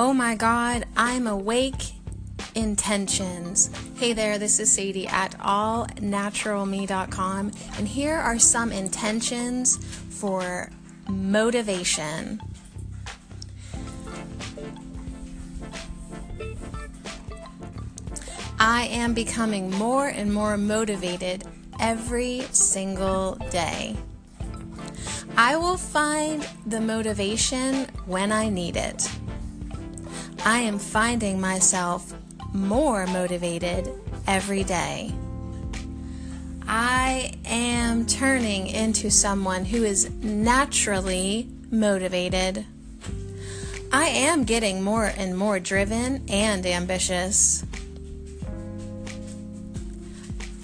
Oh my God, I'm awake. Intentions. Hey there, this is Sadie at allnaturalme.com, and here are some intentions for motivation. I am becoming more and more motivated every single day. I will find the motivation when I need it. I am finding myself more motivated every day. I am turning into someone who is naturally motivated. I am getting more and more driven and ambitious.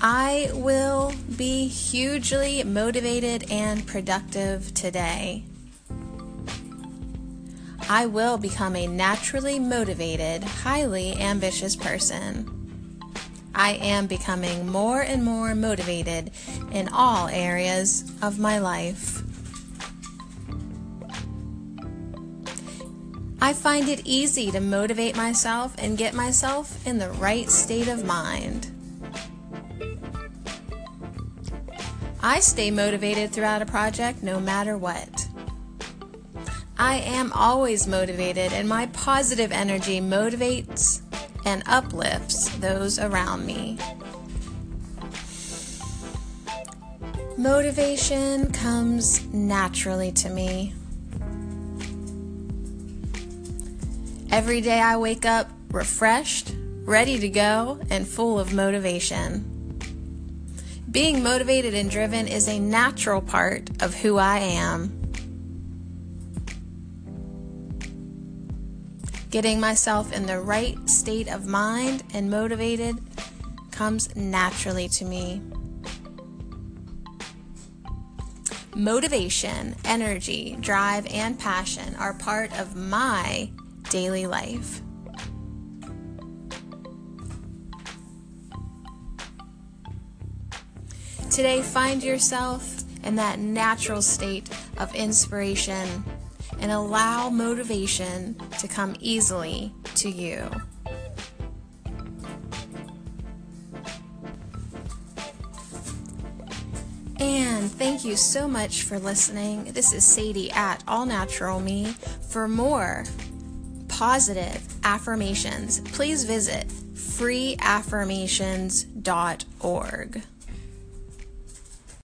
I will be hugely motivated and productive today. I will become a naturally motivated, highly ambitious person. I am becoming more and more motivated in all areas of my life. I find it easy to motivate myself and get myself in the right state of mind. I stay motivated throughout a project no matter what. I am always motivated, and my positive energy motivates and uplifts those around me. Motivation comes naturally to me. Every day I wake up refreshed, ready to go, and full of motivation. Being motivated and driven is a natural part of who I am. Getting myself in the right state of mind and motivated comes naturally to me. Motivation, energy, drive, and passion are part of my daily life. Today, find yourself in that natural state of inspiration and allow motivation to come easily to you. And thank you so much for listening. This is Sadie at All Natural Me. For more positive affirmations, please visit freeaffirmations.org.